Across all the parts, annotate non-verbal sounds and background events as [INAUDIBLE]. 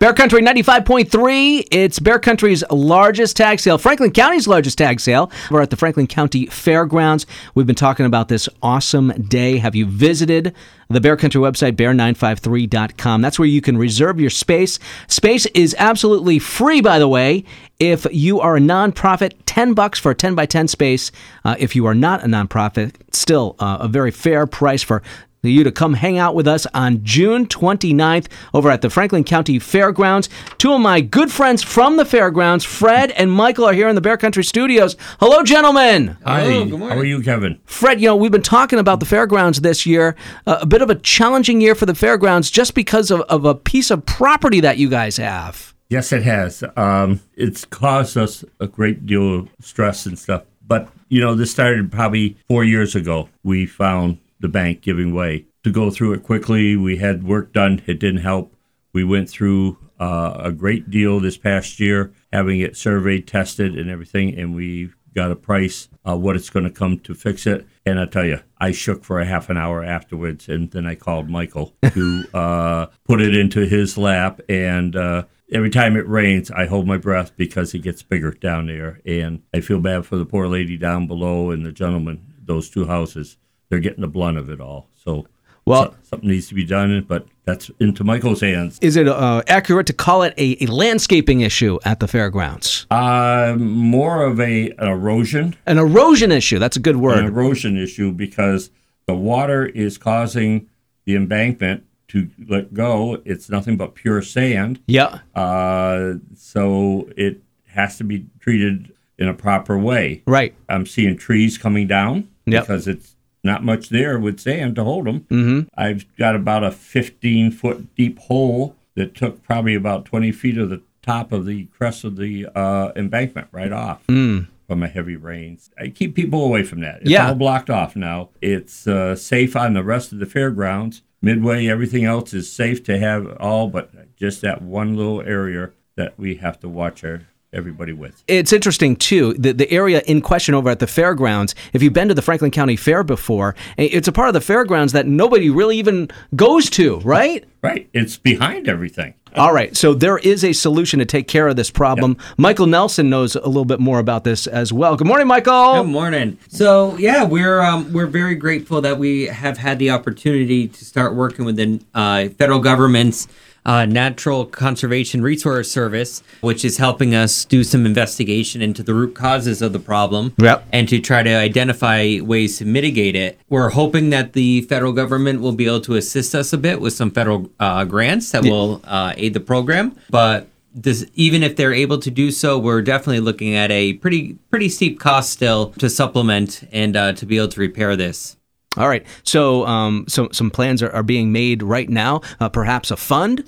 Bear Country 95.3. It's Bear Country's largest tag sale, Franklin County's largest tag sale. We're at the Franklin County Fairgrounds. We've been talking about this awesome day. Have you visited the Bear Country website, bear953.com? That's where you can reserve your space. Space is absolutely free, by the way, if you are a nonprofit. 10 bucks for a 10 by 10 space. Uh, if you are not a nonprofit, still uh, a very fair price for you to come hang out with us on June 29th over at the Franklin County Fairgrounds. Two of my good friends from the fairgrounds, Fred and Michael, are here in the Bear Country studios. Hello, gentlemen. Hi. Hello, good morning. How are you, Kevin? Fred, you know, we've been talking about the fairgrounds this year. Uh, a bit of a challenging year for the fairgrounds just because of, of a piece of property that you guys have. Yes, it has. Um, it's caused us a great deal of stress and stuff. But, you know, this started probably four years ago. We found the bank giving way. To go through it quickly, we had work done. It didn't help. We went through uh, a great deal this past year, having it surveyed, tested, and everything, and we got a price uh, what it's going to come to fix it. And I tell you, I shook for a half an hour afterwards, and then I called Michael to [LAUGHS] uh, put it into his lap. And uh, every time it rains, I hold my breath because it gets bigger down there, and I feel bad for the poor lady down below and the gentleman. Those two houses, they're getting the blunt of it all. So. Well- so- something needs to be done, but that's into Michael's hands. Is it uh, accurate to call it a, a landscaping issue at the fairgrounds? Uh, more of a an erosion, An erosion issue. That's a good an word. erosion issue because the water is causing the embankment to let go. It's nothing but pure sand, Yeah. uh, so it has to be treated in a proper way. Right. I'm seeing trees coming down Yep. because it's not much there with sand to hold them. Mm-hmm. I've got about a 15 foot deep hole that took probably about 20 feet of the top of the crest of the uh, embankment right off. From a heavy rains, I keep people away from that. It's Yeah. all blocked off now. It's uh, safe on the rest of the fairgrounds. Midway, everything else is safe to have all, but just that one little area that we have to watch our, everybody with. It's interesting too. The the area in question over at the fairgrounds. If you've been to the Franklin County Fair before, it's a part of the fairgrounds that nobody really even goes to, right? Right, it's behind everything. All right, so there is a solution to take care of this problem. Michael Nelson knows a little bit more about this as well. Good morning, Michael. Good morning. So yeah, we're um, we're very grateful that we have had the opportunity to start working with the uh, federal government's uh, Natural Conservation Resource Service, which is helping us do some investigation into the root causes of the problem Yep. and to try to identify ways to mitigate it. We're hoping that the federal government will be able to assist us a bit with some federal uh, grants that will uh, aid the program, but this, even if they're able to do so, we're definitely looking at a pretty pretty steep cost still to supplement and uh, to be able to repair this. All right, so um, so some plans are, are being made right now. Uh, perhaps a fund.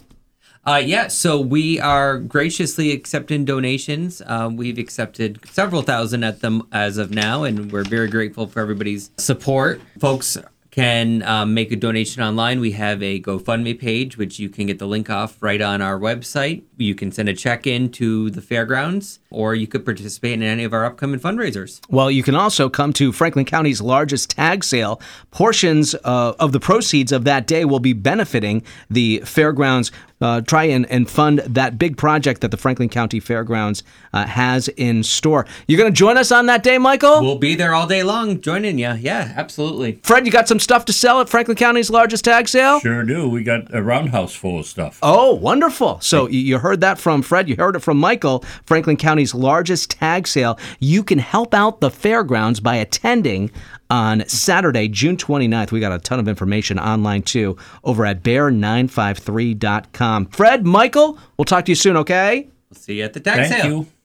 Uh, yeah, so we are graciously accepting donations. Uh, we've accepted several thousand at them as of now, and we're very grateful for everybody's support. Folks can um, make a donation online. We have a GoFundMe page, which you can get the link off right on our website. You can send a check in to the fairgrounds, or you could participate in any of our upcoming fundraisers. Well, you can also come to Franklin County's largest tag sale. Portions uh, of the proceeds of that day will be benefiting the fairgrounds. Uh, try and, and fund that big project that the Franklin County Fairgrounds uh, has in store. You're going to join us on that day, Michael? We'll be there all day long joining you. Yeah, absolutely. Fred, you got some stuff to sell at Franklin County's largest tag sale? Sure do. We got a roundhouse full of stuff. Oh, wonderful. So you- you heard that from Fred. You heard it from Michael. Franklin County's largest tag sale. You can help out the fairgrounds by attending on Saturday, June 29th. We got a ton of information online too over at bear953.com. Fred, Michael, we'll talk to you soon, okay? We'll see you at the tag Thank sale. you.